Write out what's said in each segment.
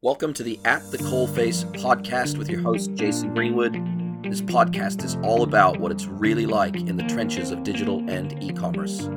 Welcome to the At the Coalface podcast with your host, Jason Greenwood. This podcast is all about what it's really like in the trenches of digital and e commerce.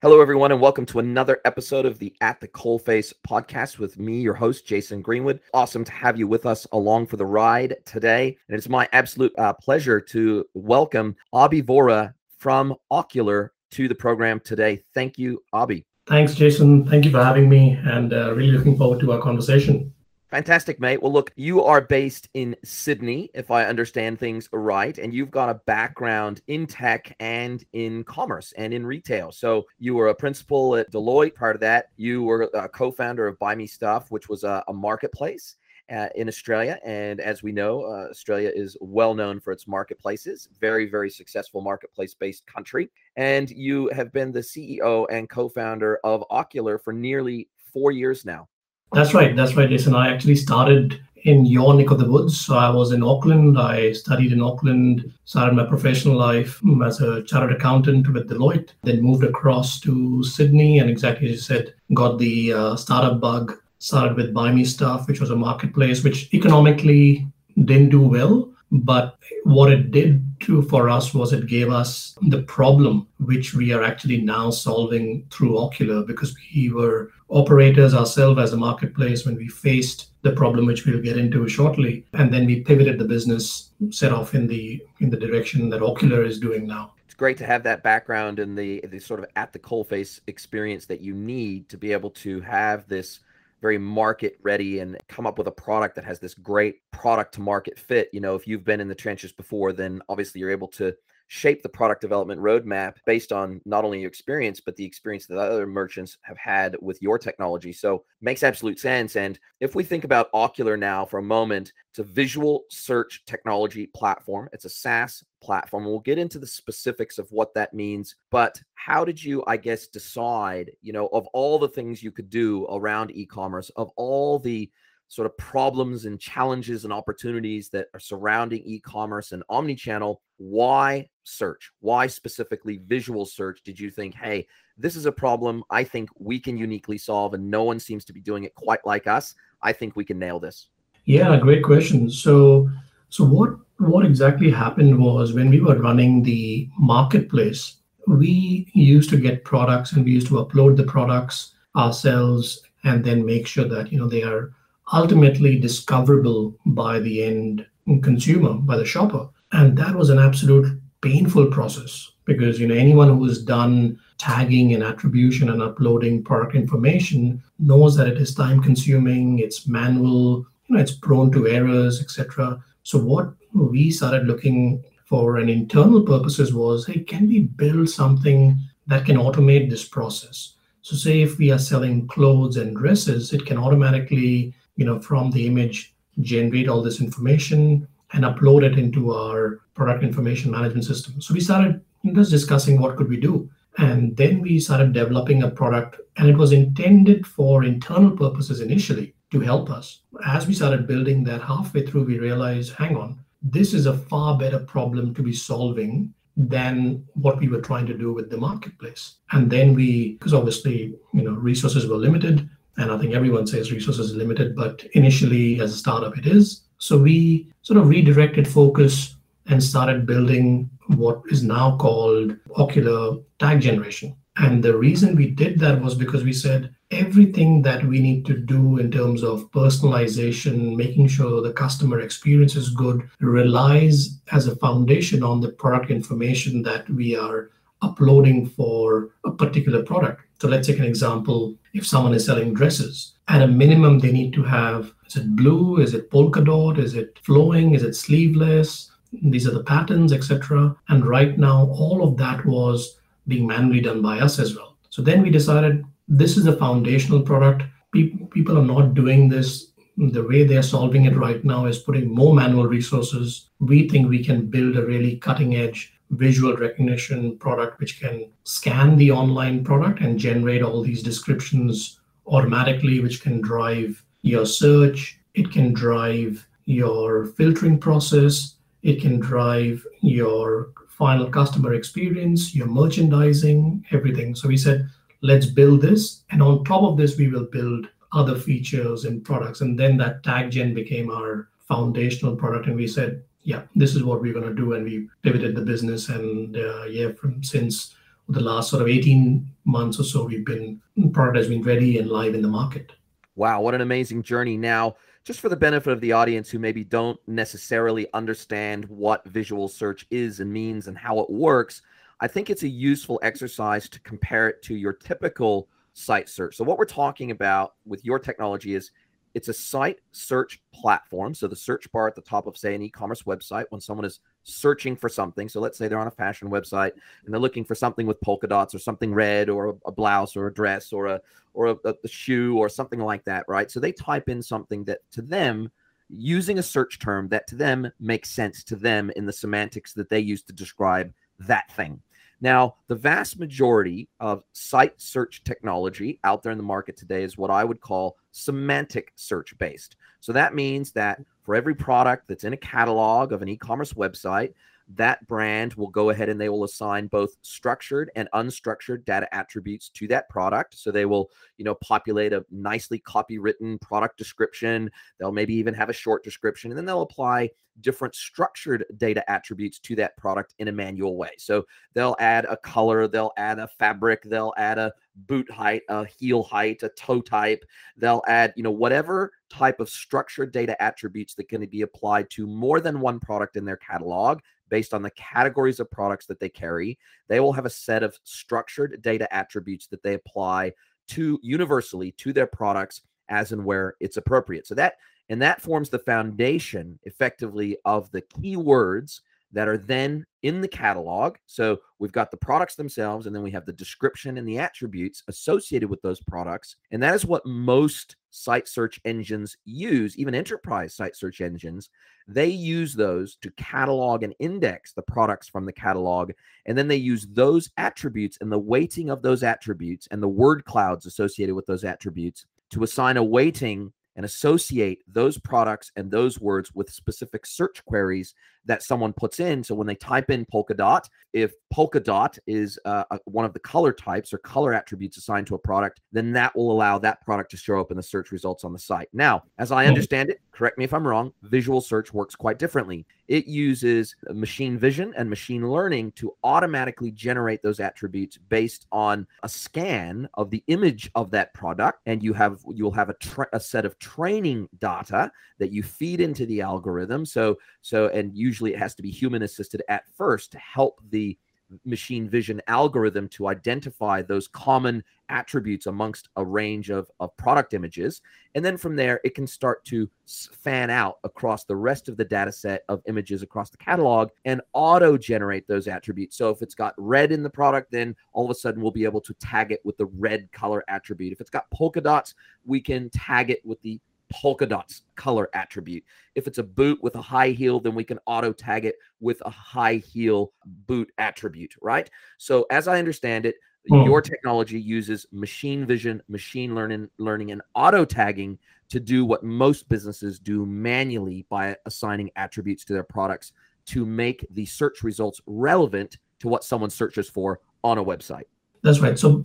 Hello, everyone, and welcome to another episode of the At the Coalface podcast with me, your host, Jason Greenwood. Awesome to have you with us along for the ride today. And it's my absolute uh, pleasure to welcome Abhi Vohra from Okkular to the program today. Thank you, Abhi. Thanks, Jason. Thank you for having me, and uh, really looking forward to our conversation. Fantastic, mate. Well, look, you are based in Sydney, if I understand things right, and you've got a background in tech and in commerce and in retail. So you were a principal at Deloitte. Part of that, you were a co-founder of Buy Me Stuff, which was a, a marketplace uh, in Australia. And as we know, uh, Australia is well known for its marketplaces, very, very successful marketplace based country. And you have been the CEO and co founder of Okkular for nearly four years now. That's right. That's right, Jason. I actually started in your neck of the woods. So I was in Auckland. I studied in Auckland, started my professional life as a chartered accountant with Deloitte, then moved across to Sydney and exactly as you said, got the uh, startup bug started with Buy Me Stuff, which was a marketplace which economically didn't do well. But what it did do for us was it gave us the problem which we are actually now solving through Okkular because we were operators ourselves as a marketplace when we faced the problem which we'll get into shortly and then we pivoted the business set off in the in the direction that Okkular is doing now It's great to have that background and the the sort of at the coalface experience that you need to be able to have this very market ready and come up with a product that has this great product to market fit. You know, if you've been in the trenches before, then obviously you're able to shape the product development roadmap based on not only your experience but the experience that other merchants have had with your technology. So makes absolute sense and if we think about Okkular now for a moment it's a visual search technology platform. It's a saas platform we'll get into the specifics of what that means but how did you i guess decide you know of all the things you could do around e-commerce of all the sort of problems and challenges and opportunities that are surrounding e-commerce and omni-channel why search? Why specifically visual search did you think hey this is a problem i think we can uniquely solve and no one seems to be doing it quite like us. I think we can nail this yeah great question. So so what what exactly happened was when we were running the marketplace we used to get products and we used to upload the products ourselves and then make sure that you know they are ultimately discoverable by the end consumer, by the shopper. And that was an absolute painful process because you know anyone who has done tagging and attribution and uploading product information knows that it is time consuming, it's manual, you know, it's prone to errors, etc. So what we started looking for an internal purposes was, hey, can we build something that can automate this process? So say if we are selling clothes and dresses, it can automatically you know, from the image, generate all this information and upload it into our product information management system. So we started just discussing what could we do. And then we started developing a product, and it was intended for internal purposes initially to help us. As we started building that halfway through, we realized hang on, this is a far better problem to be solving than what we were trying to do with the marketplace. And then we, because obviously, you know, resources were limited, and I think everyone says resources are limited, but initially as a startup it is. So we sort of redirected focus and started building what is now called Okkular tag generation. And the reason we did that was because we said everything that we need to do in terms of personalization, making sure the customer experience is good, relies as a foundation on the product information that we are uploading for a particular product. So let's take an example. If someone is selling dresses, at a minimum, they need to have is it blue? Is it polka dot? Is it flowing? Is it sleeveless? These are the patterns, etc. And right now, all of that was being manually done by us as well. So then we decided this is a foundational product. People are not doing this the way they're solving it right now is putting more manual resources. We think we can build a really cutting edge visual recognition product which can scan the online product and generate all these descriptions automatically, which can drive your search, it can drive your filtering process, it can drive your final customer experience, your merchandising, everything. So we said, let's build this. And on top of this, we will build other features and products. And then that tag gen became our foundational product. And we said, yeah, this is what we're going to do. And we pivoted the business. And uh, yeah, from since the last sort of 18 months or so, we've been, product has been ready and live in the market. Wow, what an amazing journey. Now, just for the benefit of the audience who maybe don't necessarily understand what visual search is and means and how it works, I think it's a useful exercise to compare it to your typical site search. So, what we're talking about with your technology is it's a site search platform. So the search bar at the top of, say, an e-commerce website, when someone is searching for something. So let's say they're on a fashion website and they're looking for something with polka dots or something red or a, blouse or a dress or a or a, a shoe or something like that, right? So they type in something that to them using a search term that to them makes sense to them in the semantics that they use to describe that thing. Now, the vast majority of site search technology out there in the market today is what I would call semantic search based. So that means that for every product that's in a catalog of an e commerce website, that brand will go ahead and they will assign both structured and unstructured data attributes to that product. So they will you know populate a nicely copywritten product description. They'll maybe even have a short description and then they'll apply different structured data attributes to that product in a manual way. So they'll add a color they'll add a fabric they'll add a boot height a heel height a toe type. They'll add you know whatever type of structured data attributes that can be applied to more than one product in their catalog based on the categories of products that they carry. They will have a set of structured data attributes that they apply to universally to their products as and where it's appropriate. So that and that forms the foundation effectively of the keywords that are then in the catalog. So we've got the products themselves, and then we have the description and the attributes associated with those products. And that is what most site search engines use, even enterprise site search engines. They use those to catalog and index the products from the catalog. And then they use those attributes and the weighting of those attributes and the word clouds associated with those attributes to assign a weighting and associate those products and those words with specific search queries that someone puts in. So when they type in polka dot, if polka dot is uh, one of the color types or color attributes assigned to a product, then that will allow that product to show up in the search results on the site. Now, as I understand it, correct me if I'm wrong, visual search works quite differently. It uses machine vision and machine learning to automatically generate those attributes based on a scan of the image of that product, and you have you'll have a, tra- a set of training data that you feed into the algorithm. So so and usually usually it has to be human assisted at first to help the machine vision algorithm to identify those common attributes amongst a range of, of product images. And then from there, it can start to fan out across the rest of the data set of images across the catalog and auto generate those attributes. So if it's got red in the product, then all of a sudden we'll be able to tag it with the red color attribute. If it's got polka dots, we can tag it with the polka dots color attribute. If it's a boot with a high heel, then we can auto tag it with a high heel boot attribute, right? So as I understand it, hmm. your technology uses machine vision, machine learning, learning, and auto tagging to do what most businesses do manually by assigning attributes to their products to make the search results relevant to what someone searches for on a website. That's right. So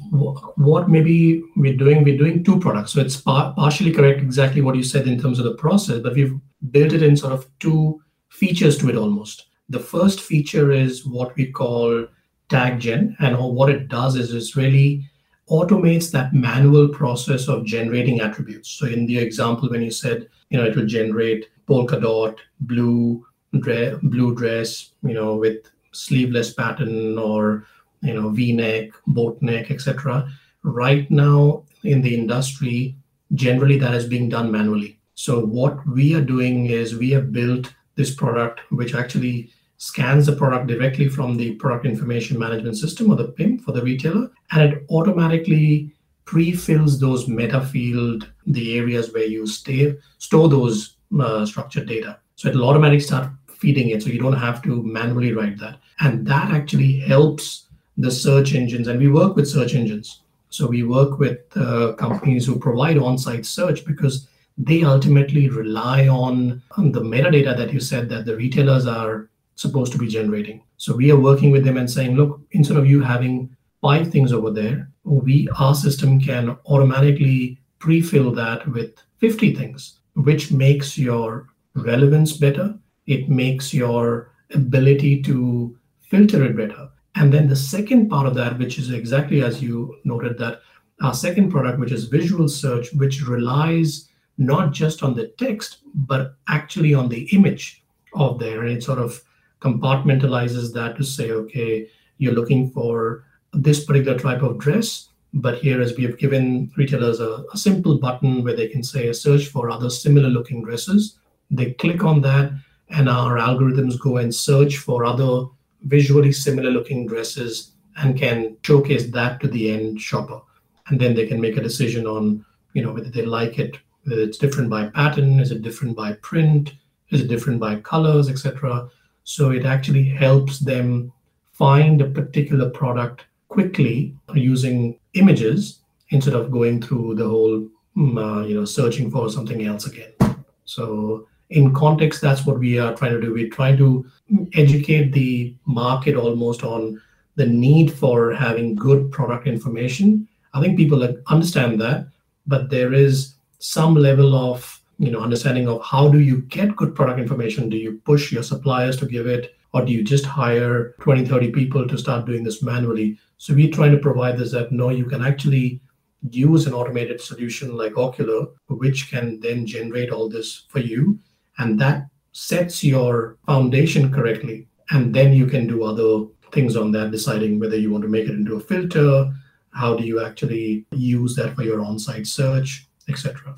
what maybe we're doing, we're doing two products. So it's par- partially correct exactly what you said in terms of the process, but we've built it in sort of two features to it almost. The first feature is what we call tag gen, and what it does is it really automates that manual process of generating attributes. So in the example when you said, you know, it will generate polka dot, blue, dre- blue dress, you know, with sleeveless pattern or you know, V-neck, boat neck, etc. Right now in the industry, generally that is being done manually. So what we are doing is we have built this product which actually scans the product directly from the product information management system or the PIM for the retailer, and it automatically pre-fills those meta field, the areas where you stay, store those uh, structured data. So it'll automatically start feeding it, so you don't have to manually write that. And that actually helps the search engines, and we work with search engines. So we work with uh, companies who provide on-site search because they ultimately rely on, on the metadata that you said that the retailers are supposed to be generating. So we are working with them and saying, look, instead of you having five things over there, we our system can automatically pre-fill that with 50 things, which makes your relevance better. It makes your ability to filter it better. And then the second part of that, which is exactly as you noted, that our second product, which is visual search, which relies not just on the text, but actually on the image of there. And it sort of compartmentalizes that to say, okay, you're looking for this particular type of dress, but here as we have given retailers a, a simple button where they can say search for other similar looking dresses. They click on that and our algorithms go and search for other visually similar looking dresses and can showcase that to the end shopper. And then they can make a decision on, you know, whether they like it, whether it's different by pattern, is it different by print, is it different by colors, etc. So it actually helps them find a particular product quickly using images instead of going through the whole, mm, uh, you know, searching for something else again. So in context, that's what we are trying to do. We're trying to educate the market almost on the need for having good product information. I think people understand that, but there is some level of you know understanding of how do you get good product information. Do you push your suppliers to give it, or do you just hire 20, 30 people to start doing this manually? So we're trying to provide this that no, you can actually use an automated solution like Okkular, which can then generate all this for you and that sets your foundation correctly and then you can do other things on that deciding whether you want to make it into a filter how do you actually use that for your on-site search etc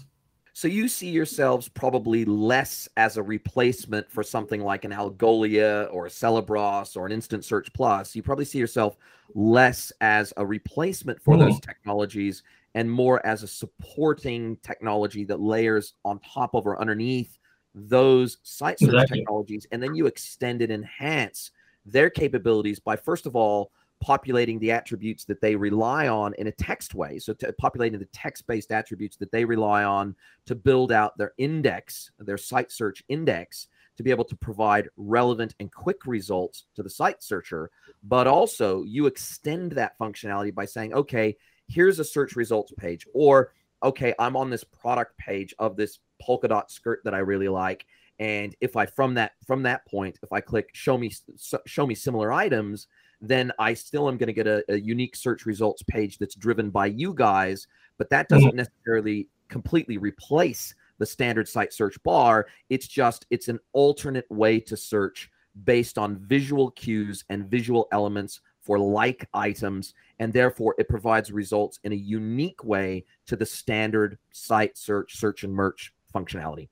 so you see yourselves probably less as a replacement for something like an Algolia or a Celebros or an Instant Search Plus. You probably see yourself less as a replacement for mm. those technologies and more as a supporting technology that layers on top of or underneath those site search exactly. technologies and then you extend and enhance their capabilities by first of all populating the attributes that they rely on in a text way so populating the text-based attributes that they rely on to build out their index their site search index to be able to provide relevant and quick results to the site searcher but also you extend that functionality by saying okay here's a search results page or okay i'm on this product page of this polka dot skirt that I really like. And if I from that from that point, if I click show me show me similar items, then I still am going to get a, a, unique search results page that's driven by you guys. But that doesn't mm-hmm. necessarily completely replace the standard site search bar. It's just it's an alternate way to search based on visual cues and visual elements for like items, and therefore it provides results in a unique way to the standard site search, search and merch functionality.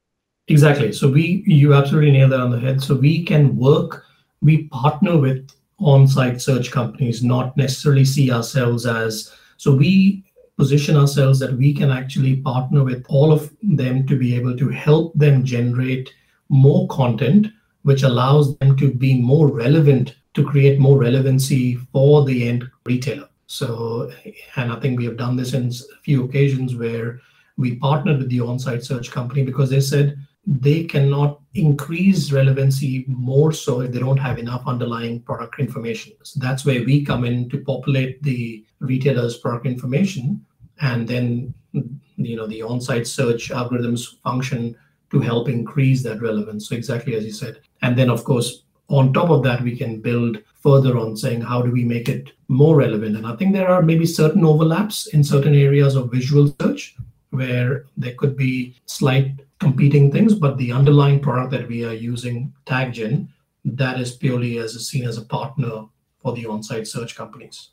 Exactly. So we, you absolutely nailed that on the head. So we can work, we partner with on-site search companies, not necessarily see ourselves as, so we position ourselves that we can actually partner with all of them to be able to help them generate more content, which allows them to be more relevant, to create more relevancy for the end retailer. So, and I think we have done this in a few occasions where we partnered with the on-site search company because they said they cannot increase relevancy more so if they don't have enough underlying product information. So that's where we come in to populate the retailer's product information and then you know the on-site search algorithms function to help increase that relevance. So exactly as you said. And then of course on top of that we can build further on saying how do we make it more relevant and i think there are maybe certain overlaps in certain areas of visual search where there could be slight competing things, but the underlying product that we are using, TagGen, that is purely as seen as a partner for the on-site search companies.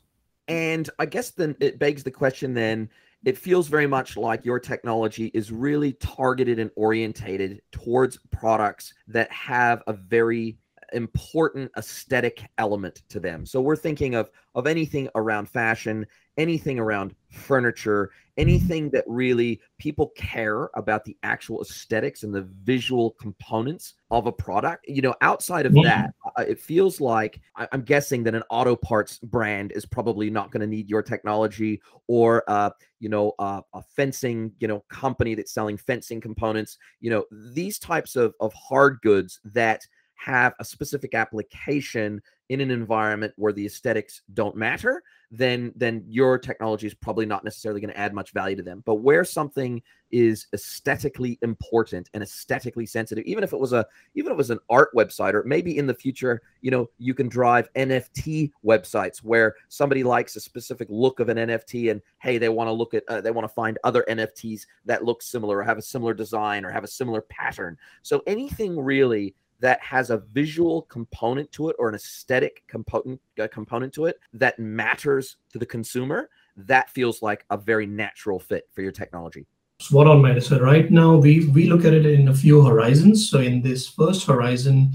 And I guess then it begs the question then, it feels very much like your technology is really targeted and orientated towards products that have a very important aesthetic element to them. So we're thinking of of anything around fashion, anything around furniture, anything that really people care about the actual aesthetics and the visual components of a product. You know, outside of yeah. that, uh, it feels like I'm guessing that an auto parts brand is probably not going to need your technology, or uh, you know, uh, a fencing you know company that's selling fencing components. You know, these types of of hard goods that have a specific application in an environment where the aesthetics don't matter, then then your technology is probably not necessarily going to add much value to them. But where something is aesthetically important and aesthetically sensitive, even if it was a even if it was an art website, or maybe in the future, you know, you can drive NFT websites where somebody likes a specific look of an NFT, and hey, they want to look at uh, they want to find other NFTs that look similar or have a similar design or have a similar pattern. So anything really that has a visual component to it or an aesthetic component uh, component to it that matters to the consumer, that feels like a very natural fit for your technology. Spot on, Matt. So right now we we look at it in a few horizons. So in this first horizon,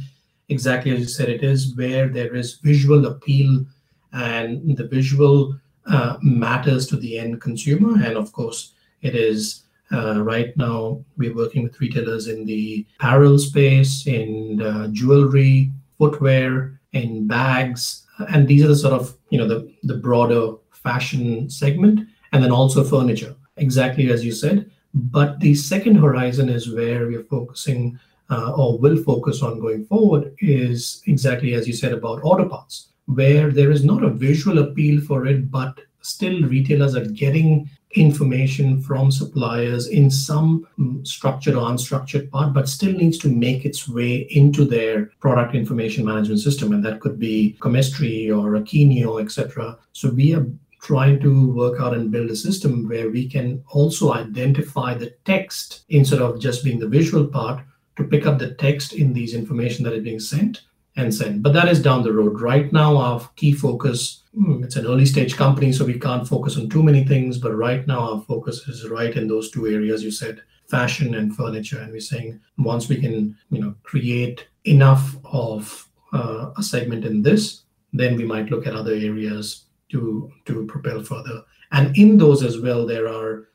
exactly as you said, it is where there is visual appeal and the visual uh, matters to the end consumer, and of course it is uh, right now, we're working with retailers in the apparel space, in uh, jewelry, footwear, in bags, and these are the sort of you know the the broader fashion segment, and then also furniture, exactly as you said. But the second horizon is where we're focusing uh, or will focus on going forward is exactly as you said about auto parts, where there is not a visual appeal for it, but still retailers are getting information from suppliers in some mm, structured or unstructured part, but still needs to make its way into their product information management system. And that could be Comestry or Akeneo, etc. So we are trying to work out and build a system where we can also identify the text instead of just being the visual part to pick up the text in these information that is being sent and send. But that is down the road. Right now, our key focus, hmm, it's an early stage company, so we can't focus on too many things. But right now, our focus is right in those two areas you said, fashion and furniture. And we're saying once we can, you know, create enough of uh, a segment in this, then we might look at other areas to to propel further. And in those as well, there are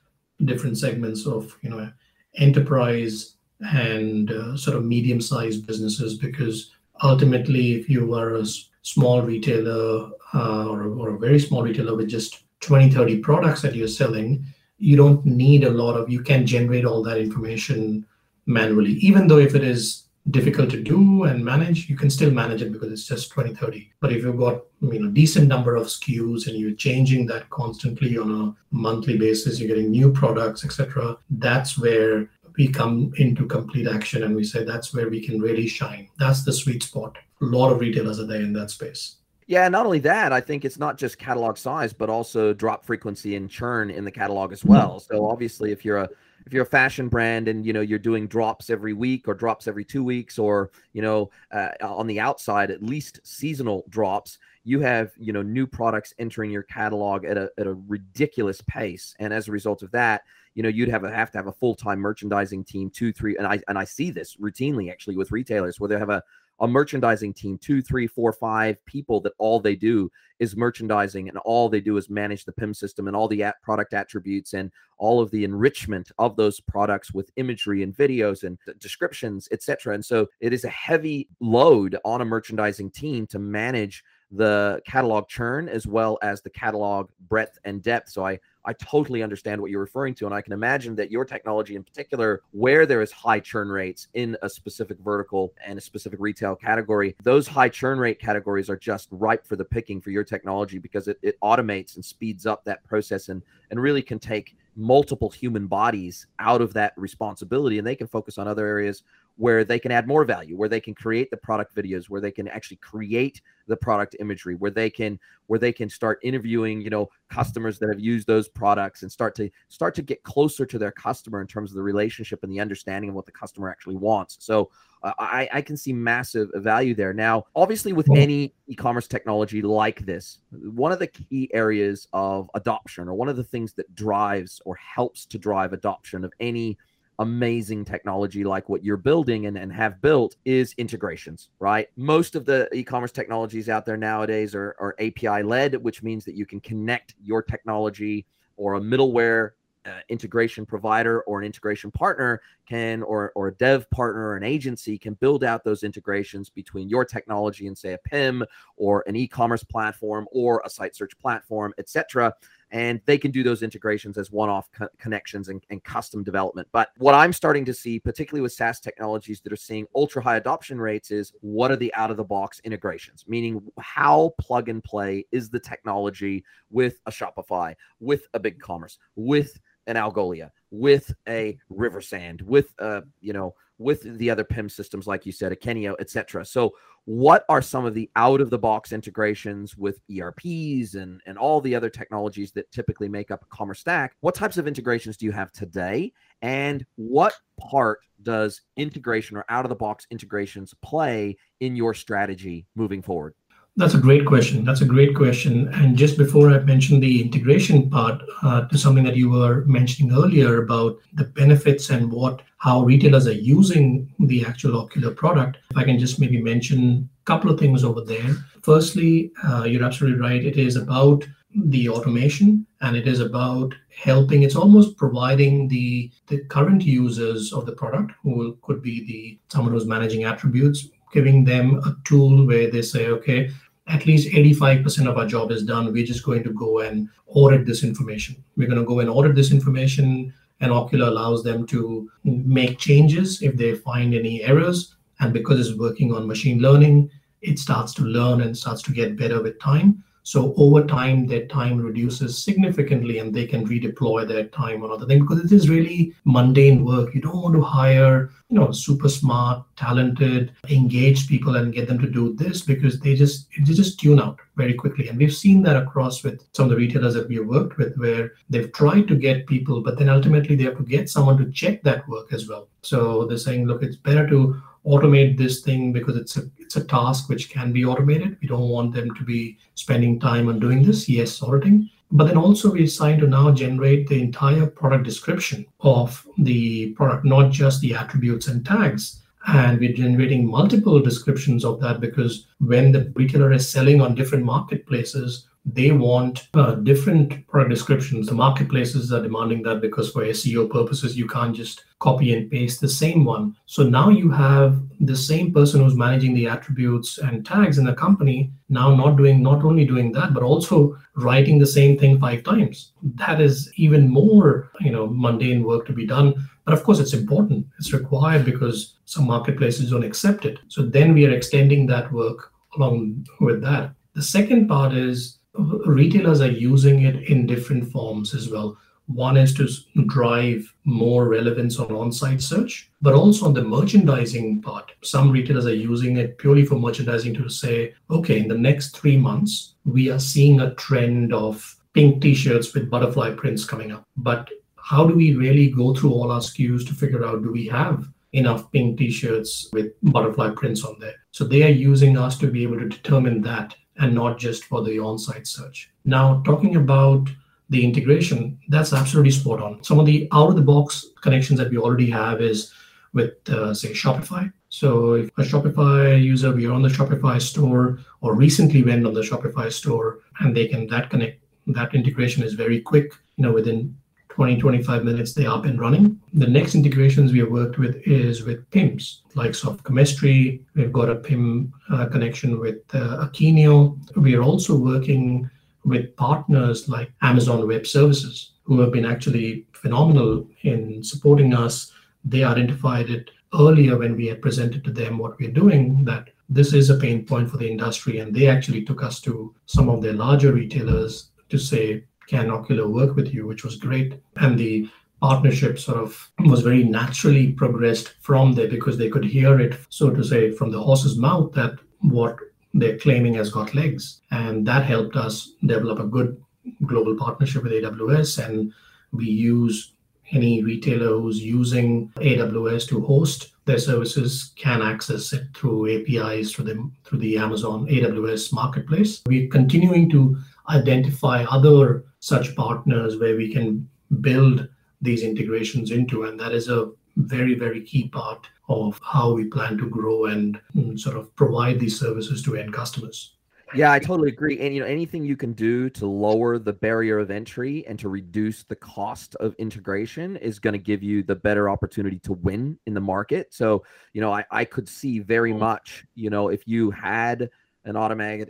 different segments of you know enterprise and uh, sort of medium-sized businesses because ultimately, if you are a small retailer uh, or, or a very small retailer with just 20, 30 products that you're selling, you don't need a lot of, you can generate all that information manually. Even though if it is difficult to do and manage, you can still manage it because it's just 20, 30. But if you've got you know decent number of SKUs and you're changing that constantly on a monthly basis, you're getting new products, etc. That's where we come into complete action and we say that's where we can really shine. That's the sweet spot. A lot of retailers are there in that space. Yeah, not only that, I think it's not just catalog size, but also drop frequency and churn in the catalog as well. Mm-hmm. So obviously, if you're a if you're a fashion brand and you know you're doing drops every week or drops every two weeks, or you know uh, on the outside at least seasonal drops, you have you know new products entering your catalog at a at a ridiculous pace, and as a result of that, you know you'd have a, have to have a full-time merchandising team two three and i and i see this routinely actually with retailers where they have a a merchandising team two three four five people that all they do is merchandising and all they do is manage the pim system and all the at product attributes and all of the enrichment of those products with imagery and videos and descriptions etc and so it is a heavy load on a merchandising team to manage the catalog churn as well as the catalog breadth and depth. So i I totally understand what you're referring to. And I can imagine that your technology in particular, where there is high churn rates in a specific vertical and a specific retail category, those high churn rate categories are just ripe for the picking for your technology because it, it automates and speeds up that process and, and really can take multiple human bodies out of that responsibility and they can focus on other areas where they can add more value where they can create the product videos where they can actually create the product imagery where they can where they can start interviewing you know customers that have used those products and start to start to get closer to their customer in terms of the relationship and the understanding of what the customer actually wants. So I, I can see massive value there now obviously with any e-commerce technology like this one of the key areas of adoption or one of the things that drives or helps to drive adoption of any amazing technology like what you're building and, and have built is integrations, right? Most of the e-commerce technologies out there nowadays are, are API led, which means that you can connect your technology or a middleware uh, integration provider or an integration partner can or or a dev partner or an agency can build out those integrations between your technology and say a PIM or an e-commerce platform or a site search platform, etc and they can do those integrations as one-off co- connections and, and, custom development. But what I'm starting to see, particularly with SaaS technologies that are seeing ultra high adoption rates, is what are the out-of-the-box integrations? Meaning, how plug and play is the technology with a Shopify, with a BigCommerce, with an Algolia, with a Riversand, with a uh, you know with the other PIM systems, like you said, Akeneo, etc. So, what are some of the out of the box integrations with ERPs and, and all the other technologies that typically make up a commerce stack? What types of integrations do you have today? And what part does integration or out of the box integrations play in your strategy moving forward? That's a great question. That's a great question. And just before I mention the integration part uh, to something that you were mentioning earlier about the benefits and what how retailers are using the actual Okkular product, if I can just maybe mention a couple of things over there. Firstly, uh, you're absolutely right. It is about the automation and it is about helping it's almost providing the the current users of the product who could be the someone who's managing attributes giving them a tool where they say, okay, at least 85% of our job is done. We're just going to go and audit this information. We're going to go and audit this information, and Okkular allows them to make changes if they find any errors. And because it's working on machine learning, it starts to learn and starts to get better with time. So over time, their time reduces significantly and they can redeploy their time on other things because it is really mundane work. You don't want to hire, you know, super smart, talented, engaged people and get them to do this because they just they just tune out very quickly. And we've seen that across with some of the retailers that we have worked with where they've tried to get people, but then ultimately they have to get someone to check that work as well. So they're saying, look, it's better to automate this thing because it's a it's a task which can be automated. We don't want them to be spending time on doing this. Yes, auditing. But then also we assigned to now generate the entire product description of the product, not just the attributes and tags. And we're generating multiple descriptions of that because when the retailer is selling on different marketplaces, they want uh, different product descriptions. The marketplaces are demanding that because for SEO purposes, you can't just copy and paste the same one. So now you have the same person who's managing the attributes and tags in the company now not doing not only doing that, but also writing the same thing five times. That is even more, you know, mundane work to be done. But of course, it's important. It's required because some marketplaces don't accept it. So then we are extending that work along with that. The second part is retailers are using it in different forms as well. One is to drive more relevance on on site search, but also on the merchandising part. Some retailers are using it purely for merchandising to say, okay, in the next three months, we are seeing a trend of pink t shirts with butterfly prints coming up. But how do we really go through all our SKUs to figure out do we have enough pink t shirts with butterfly prints on there? So they are using us to be able to determine that and not just for the on-site search. Now, talking about the integration, that's absolutely spot on. Some of the out-of-the-box connections that we already have is with, uh, say, Shopify. So if a Shopify user, we are on the Shopify store or recently went on the Shopify store, and they can that connect, that integration is very quick. You know, within 20, 25 minutes, they're up and running. The next integrations we have worked with is with PIMs, like Soft Chemistry. We've got a PIM uh, connection with uh, Akeneo. We are also working with partners like Amazon Web Services, who have been actually phenomenal in supporting us. They identified it earlier when we had presented to them what we're doing, that this is a pain point for the industry. And they actually took us to some of their larger retailers to say, can Okkular work with you, which was great. And the partnership sort of was very naturally progressed from there because they could hear it, so to say, from the horse's mouth that what they're claiming has got legs. And that helped us develop a good global partnership with AWS. And we use any retailer who's using AWS to host their services can access it through APIs through the through the Amazon AWS marketplace. We're continuing to identify other such partners where we can build these integrations into. And that is a very, very key part of how we plan to grow and mm, sort of provide these services to end customers. Yeah, I totally agree. And you know, anything you can do to lower the barrier of entry and to reduce the cost of integration is going to give you the better opportunity to win in the market. So, you know, I, I could see very much, you know, if you had an automatic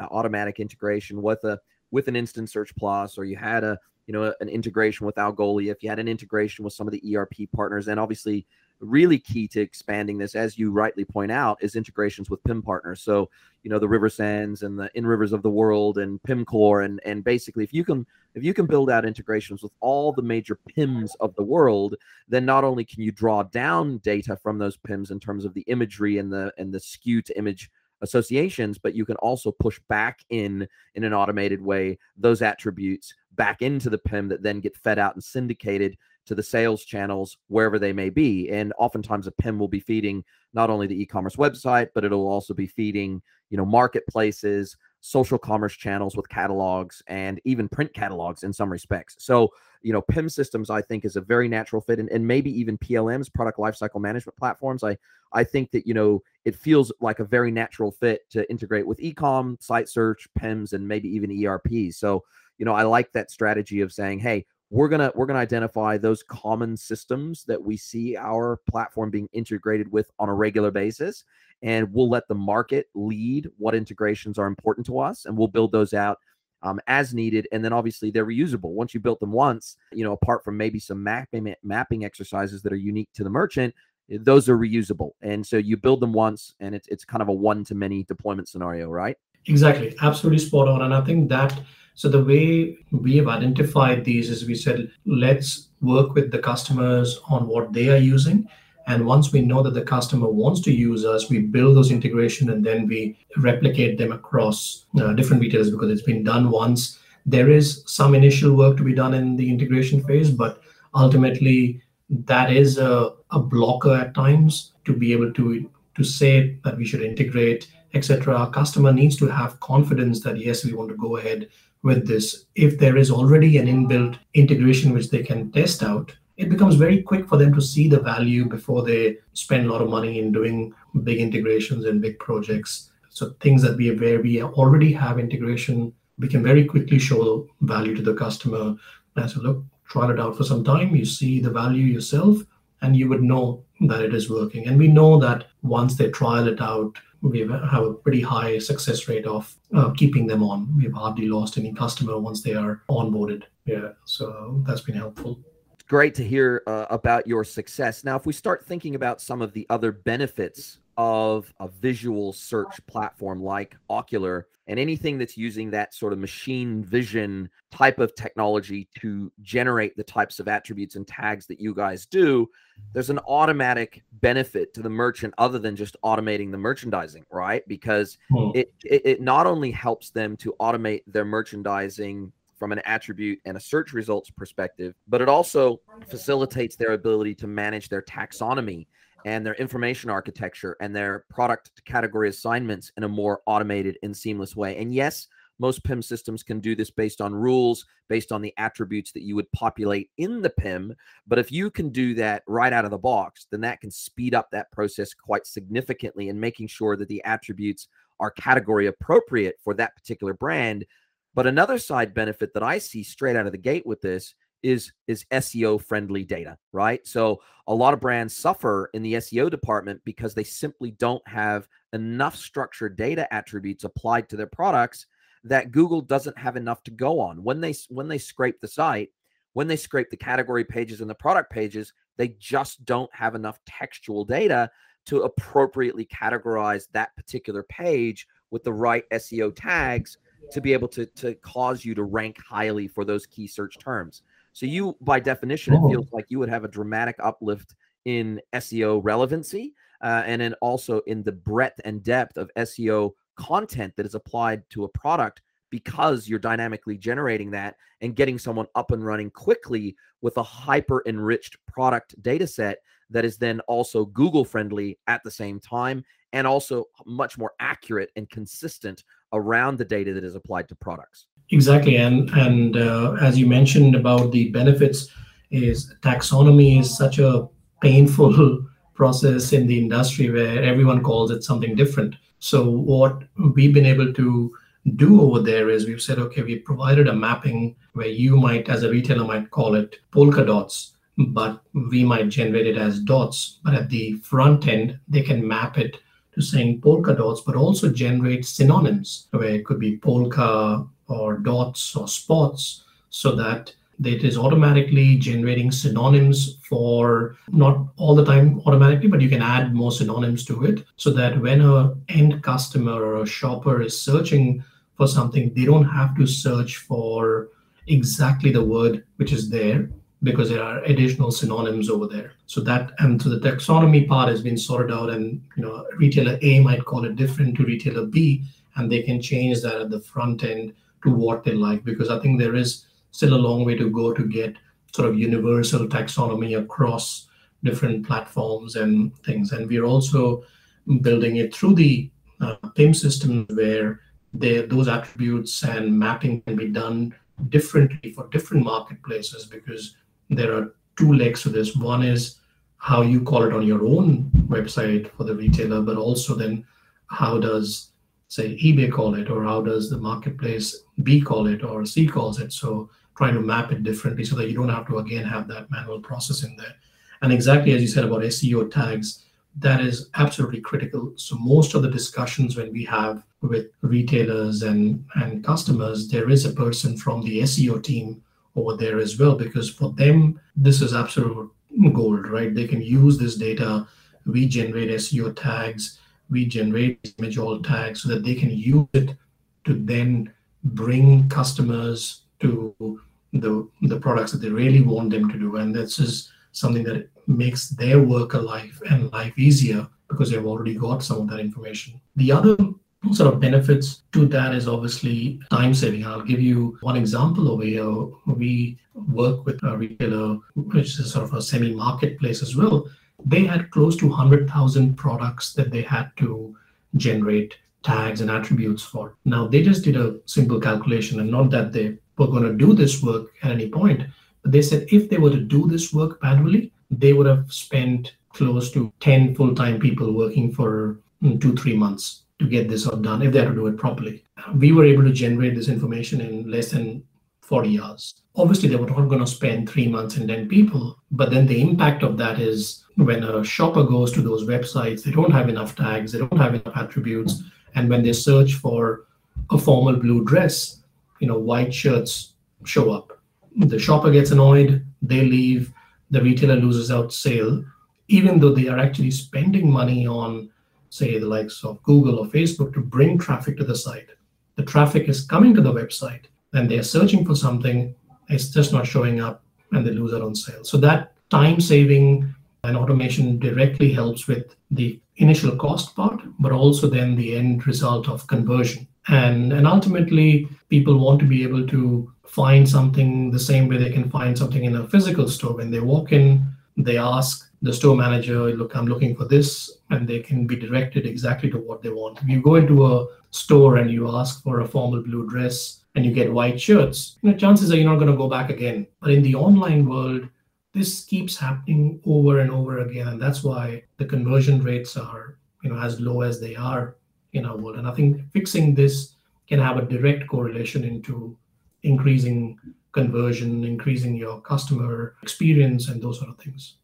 automatic integration with a with an instant search plus or you had a you know an integration with algolia if you had an integration with some of the erp partners and obviously really key to expanding this, as you rightly point out, is integrations with PIM partners. So, you know, the Riversands and the inRivers of the world and PIMCore. And, and basically, if you can if you can build out integrations with all the major PIMs of the world, then not only can you draw down data from those PIMs in terms of the imagery and the and the SKU to image associations, but you can also push back in in an automated way those attributes back into the PIM that then get fed out and syndicated to the sales channels wherever they may be. And oftentimes a PIM will be feeding not only the e-commerce website, but it'll also be feeding, you know, marketplaces, social commerce channels with catalogs, and even print catalogs in some respects. So, you know, PIM systems I think is a very natural fit, and, and maybe even PLMs, product lifecycle management platforms. I I think that you know it feels like a very natural fit to integrate with ecom, site search, PIMs, and maybe even ERP. So, you know, I like that strategy of saying, hey, we're gonna we're gonna identify those common systems that we see our platform being integrated with on a regular basis and we'll let the market lead what integrations are important to us and we'll build those out um, as needed and then obviously they're reusable. Once you built them once you know apart from maybe some mapping mapping exercises that are unique to the merchant eh, those are reusable. And so you build them once and it's it's kind of a one to many deployment scenario right? Exactly. Absolutely spot on. And i think that so the way we have identified these is we said, let's work with the customers on what they are using. And once we know that the customer wants to use us, we build those integration and then we replicate them across uh, different retailers because it's been done once. There is some initial work to be done in the integration phase, but ultimately that is a, a blocker at times to be able to to say that we should integrate, etc. Our customer needs to have confidence that yes, we want to go ahead with this, if there is already an inbuilt integration which they can test out, it becomes very quick for them to see the value before they spend a lot of money in doing big integrations and big projects. So things that we where we already have integration, we can very quickly show value to the customer. And so look, try it out for some time. You see the value yourself, and you would know that it is working. And we know that once they trial it out, we have a pretty high success rate of uh, keeping them on. We've hardly lost any customer once they are onboarded. Yeah, so that's been helpful. Great to hear uh, about your success. Now, if we start thinking about some of the other benefits of a visual search platform like Okkular and anything that's using that sort of machine vision type of technology to generate the types of attributes and tags that you guys do, there's an automatic benefit to the merchant other than just automating the merchandising, right? Because hmm. it, it, it not only helps them to automate their merchandising from an attribute and a search results perspective, but it also facilitates their ability to manage their taxonomy and their information architecture and their product category assignments in a more automated and seamless way. And yes, most PIM systems can do this based on rules, based on the attributes that you would populate in the PIM. But if you can do that right out of the box, then that can speed up that process quite significantly in making sure that the attributes are category appropriate for that particular brand. But another side benefit that I see straight out of the gate with this is is SEO friendly data, right? So a lot of brands suffer in the SEO department because they simply don't have enough structured data attributes applied to their products that Google doesn't have enough to go on. When they when they scrape the site, when they scrape the category pages and the product pages, they just don't have enough textual data to appropriately categorize that particular page with the right SEO tags to be able to to cause you to rank highly for those key search terms. So you, by definition, oh. it feels like you would have a dramatic uplift in SEO relevancy, uh, and then also in the breadth and depth of SEO content that is applied to a product because you're dynamically generating that and getting someone up and running quickly with a hyper enriched product data set that is then also Google friendly at the same time and also much more accurate and consistent around the data that is applied to products. Exactly, and and uh, as you mentioned about the benefits, is taxonomy is such a painful process in the industry where everyone calls it something different. So what we've been able to do over there is we've said, okay, we provided a mapping where you might, as a retailer, might call it polka dots, but we might generate it as dots. But at the front end, they can map it to saying polka dots, but also generate synonyms where it could be polka or dots or spots so that it is automatically generating synonyms for not all the time automatically, but you can add more synonyms to it so that when a end customer or a shopper is searching for something, they don't have to search for exactly the word which is there because there are additional synonyms over there. So that and so the taxonomy part has been sorted out, and you know, retailer A might call it different to retailer B, and they can change that at the front end to what they like because I think there is still a long way to go to get sort of universal taxonomy across different platforms and things. And we're also building it through the uh, PIM system where they, those attributes and mapping can be done differently for different marketplaces because there are two legs to this. One is how you call it on your own website for the retailer, but also then how does say eBay call it, or how does the marketplace B call it, or C calls it. So trying to map it differently so that you don't have to again have that manual process in there. And exactly as you said about SEO tags, that is absolutely critical. So most of the discussions when we have with retailers and, and customers, there is a person from the SEO team over there as well, because for them, this is absolute gold, right? They can use this data. We generate SEO tags, we generate image alt tags so that they can use it to then bring customers to the the products that they really want them to do and this is something that makes their work alive and life easier because they've already got some of that information the other sort of benefits to that is obviously time saving. I'll give you one example over here. We work with a retailer, which is sort of a semi marketplace as well. They had close to 100,000 products that they had to generate tags and attributes for. Now, they just did a simple calculation, and not that they were going to do this work at any point. But they said if they were to do this work manually, they would have spent close to 10 full time people working for mm, two, three months to get this all done if they had to do it properly. We were able to generate this information in less than 40 hours. Obviously, they were not going to spend three months and 10 people, but then the impact of that is when a shopper goes to those websites, they don't have enough tags, they don't have enough attributes. And when they search for a formal blue dress, you know white shirts show up the shopper gets annoyed they leave the retailer loses out sale even though they are actually spending money on say the likes of google or facebook to bring traffic to the site. The traffic is coming to the website and they're searching for something it's just not showing up and they lose out on sale so that time saving and automation directly helps with the initial cost part but also then the end result of conversion. And and ultimately people want to be able to find something the same way they can find something in a physical store. When they walk in they ask the store manager look i'm looking for this and they can be directed exactly to what they want if you go into a store and you ask for a formal blue dress and you get white shirts you know, chances are you're not going to go back again but in the online world this keeps happening over and over again and that's why the conversion rates are you know as low as they are in our world. And I think fixing this can have a direct correlation into increasing conversion, increasing your customer experience, and those sort of things.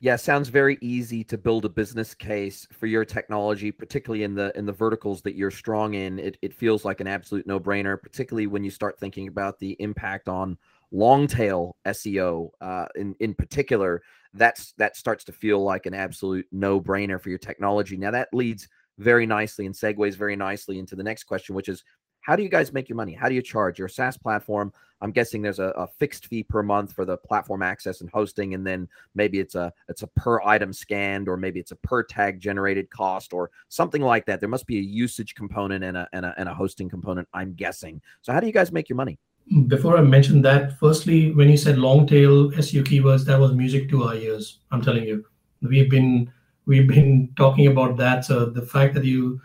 Yeah, sounds very easy to build a business case for your technology, particularly in the in the verticals that you're strong in. It it feels like an absolute no-brainer, particularly when you start thinking about the impact on long tail SEO uh, in in particular. That's that starts to feel like an absolute no-brainer for your technology. Now that leads very nicely and segues very nicely into the next question, which is how do you guys make your money? How do you charge? your SaaS platform. I'm guessing there's a, a, fixed fee per month for the platform access and hosting, and then maybe it's a it's a per item scanned, or maybe it's a per tag generated cost, or something like that. There must be a usage component and a and a, and a hosting component. I'm guessing. So how do you guys make your money? Before I mention that, firstly, when you said long tail SEO keywords, that was music to our ears. I'm telling you, we've been we've been talking about that. So the fact that you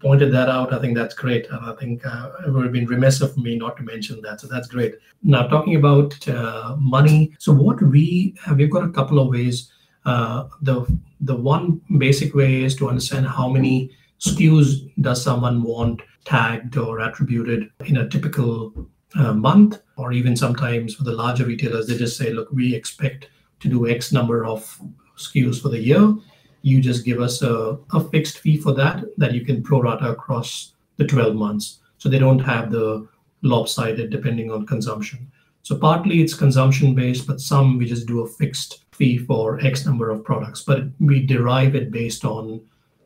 pointed that out, I think that's great. And I think uh, it would have been remiss of me not to mention that. So that's great. Now, talking about uh, money. So what we have, we've got a couple of ways. Uh, the the one basic way is to understand how many SKUs does someone want tagged or attributed in a typical uh, month, or even sometimes for the larger retailers, they just say, look, we expect to do X number of SKUs for the year. You just give us a, a fixed fee for that, that you can prorata across the 12 months. So they don't have the lopsided depending on consumption. So partly it's consumption based, but some we just do a fixed fee for X number of products, but we derive it based on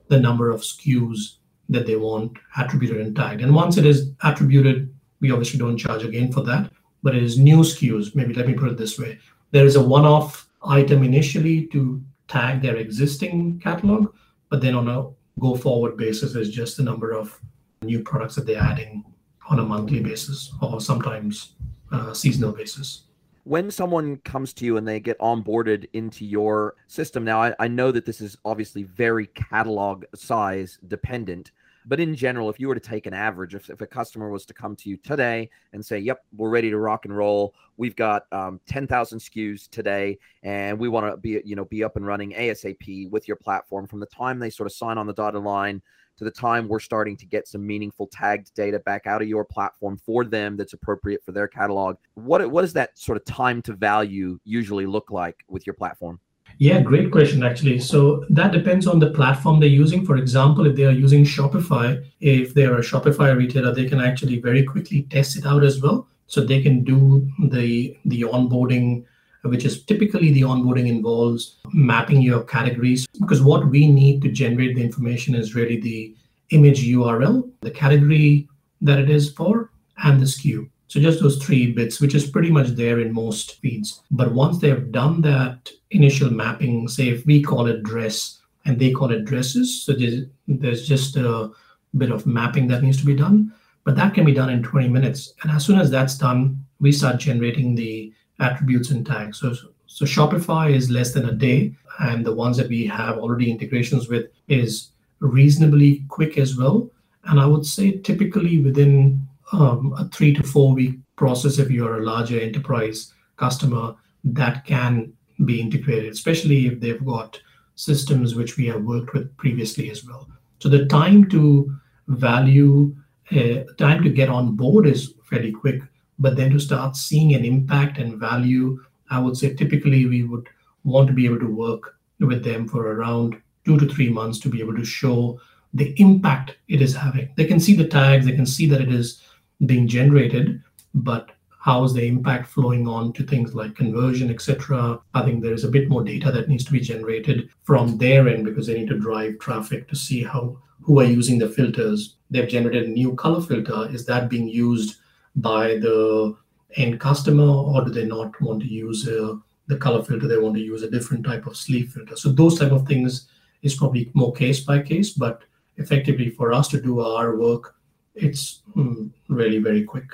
the number of SKUs that they want attributed and tagged. And once it is attributed, we obviously don't charge again for that, but it is new SKUs. Maybe let me put it this way. There is a one-off item initially to tag their existing catalog, but then on a go forward basis is just the number of new products that they're adding on a monthly basis or sometimes uh, seasonal basis. When someone comes to you and they get onboarded into your system now I, I, know that this is obviously very catalog size dependent but in general if you were to take an average if, if a customer was to come to you today and say yep we're ready to rock and roll we've got um, 10000 skus today and we want to be you know be up and running asap with your platform from the time they sort of sign on the dotted line to the time we're starting to get some meaningful tagged data back out of your platform for them that's appropriate for their catalog. What what does that sort of time to value usually look like with your platform? Yeah, great question actually. So that depends on the platform they're using. For example, if they are using Shopify, if they're a Shopify retailer, they can actually very quickly test it out as well. So they can do the the onboarding which is typically the onboarding involves mapping your categories because what we need to generate the information is really the image URL, the category that it is for, and the SKU. So just those three bits, which is pretty much there in most feeds. But once they've done that initial mapping, say if we call it dress and they call it dresses, so there's, there's just a bit of mapping that needs to be done. But that can be done in 20 minutes. And as soon as that's done, we start generating the attributes and tags. So, so Shopify is less than a day, and the ones that we have already integrations with is reasonably quick as well. And I would say typically within um, a three to four week process, if you're a larger enterprise customer, that can be integrated, especially if they've got systems which we have worked with previously as well. So the time to value, uh, time to get on board is fairly quick but then to start seeing an impact and value, I would say typically we would want to be able to work with them for around two to three months to be able to show the impact it is having. They can see the tags, they can see that it is being generated, but how is the impact flowing on to things like conversion, etc. I think there is a bit more data that needs to be generated from their end because they need to drive traffic to see how who are using the filters. They've generated a new color filter. Is that being used by the end customer, or do they not want to use uh, the color filter? They want to use a different type of sleeve filter. So those type of things is probably more case by case, but effectively for us to do our work, it's mm, really very quick.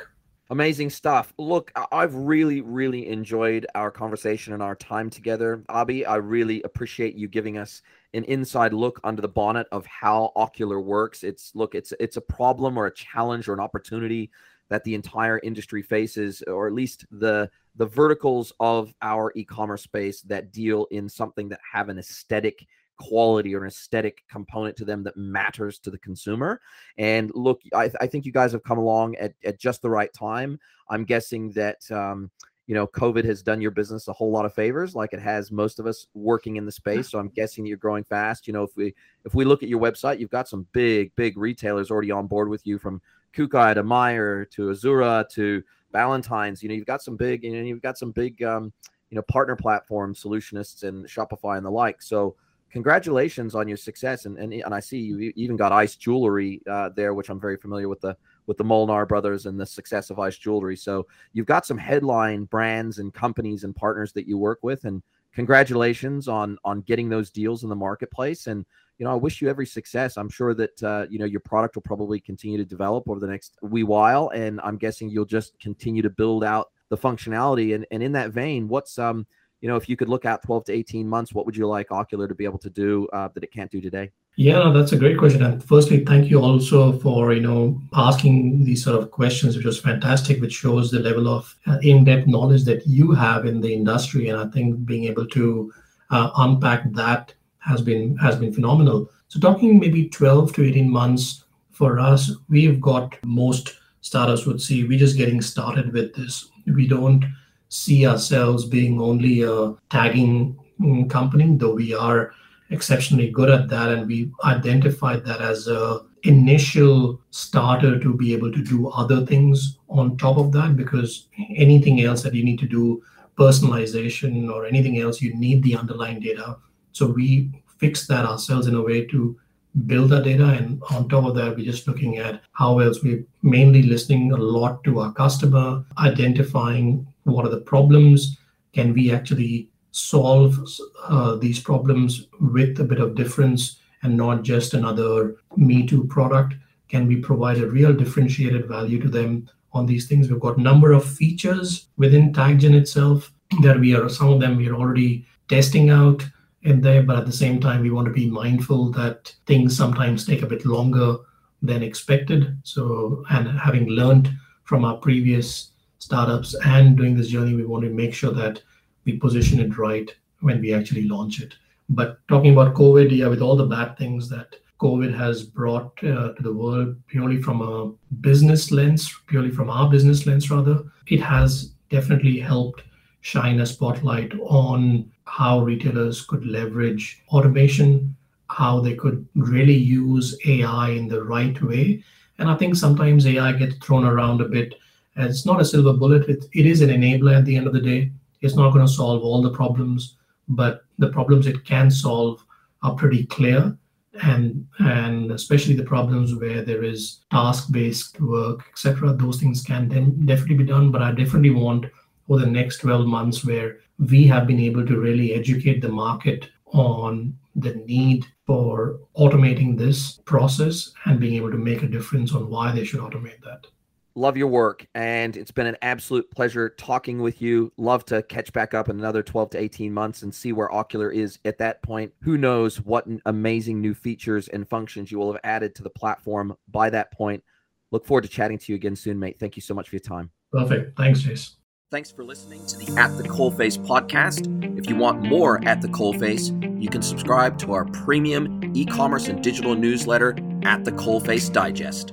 Amazing stuff. Look, I've really, really enjoyed our conversation and our time together. Abhi, I really appreciate you giving us an inside look under the bonnet of how Okkular works. It's look, it's it's a problem or a challenge or an opportunity that the entire industry faces, or at least the the verticals of our e-commerce space that deal in something that have an aesthetic quality or an aesthetic component to them that matters to the consumer. And look, I, th- I think you guys have come along at, at just the right time. I'm guessing that um, you know COVID has done your business a whole lot of favors, like it has most of us working in the space. So I'm guessing you're growing fast. You know, if we if we look at your website, you've got some big big retailers already on board with you from Kookai to Meijer to Azura to Valentine's. You know, you've got some big, you know, you've got some big, um, you know, partner platform solutionists and Shopify and the like. So congratulations on your success. And and, and I see you even got Ice Jewelry uh, there, which I'm very familiar with the with the Molnar brothers and the success of Ice Jewelry. So you've got some headline brands and companies and partners that you work with, and congratulations on on getting those deals in the marketplace and you know, I wish you every success. I'm sure that uh, you know your product will probably continue to develop over the next wee while, and I'm guessing you'll just continue to build out the functionality. And and in that vein, what's um, you know, if you could look out 12 to 18 months, what would you like Okkular to be able to do uh, that it can't do today? Yeah, that's a great question. And firstly, thank you also for you know asking these sort of questions, which was fantastic, which shows the level of uh, in-depth knowledge that you have in the industry. And I think being able to uh, unpack that has been has been phenomenal. So talking maybe 12 to 18 months for us, we've got most startups would see we're just getting started with this. We don't see ourselves being only a tagging mm, company, though we are exceptionally good at that and we identified that as a initial starter to be able to do other things on top of that because anything else that you need to do personalization or anything else you need the underlying data. So we fix that ourselves in a way to build that data and on top of that we're just looking at how else we're mainly listening a lot to our customer identifying what are the problems? Can we actually solve uh, these problems with a bit of difference and not just another me too product? Can we provide a real differentiated value to them on these things? We've got number of features within taggen itself that we are some of them we are already testing out in there but at the same time we want to be mindful that things sometimes take a bit longer than expected. So and having learned from our previous startups and doing this journey we want to make sure that we position it right when we actually launch it but talking about COVID, yeah, with all the bad things that COVID has brought uh, to the world, purely from a business lens, purely from our business lens, rather, it has definitely helped shine a spotlight on how retailers could leverage automation, how they could really use AI in the right way. And I think sometimes AI gets thrown around a bit. It's not a silver bullet, it, it is an enabler at the end of the day. It's not going to solve all the problems but the problems it can solve are pretty clear. And and especially the problems where there is task based work etc those things can then definitely be done. But i definitely want for the next 12 months where we have been able to really educate the market on the need for automating this process and being able to make a difference on why they should automate that love your work and it's been an absolute pleasure talking with you. Love to catch back up in another 12 to 18 months and see where Okkular is at that point. Who knows what amazing new features and functions you will have added to the platform by that point. Look forward to chatting to you again soon mate. Thank you so much for your time. Perfect. Thanks jace. Thanks for listening to the At the Coalface podcast. If you want more At the Coalface, you can subscribe to our premium e commerce and digital newsletter, At the Coalface Digest.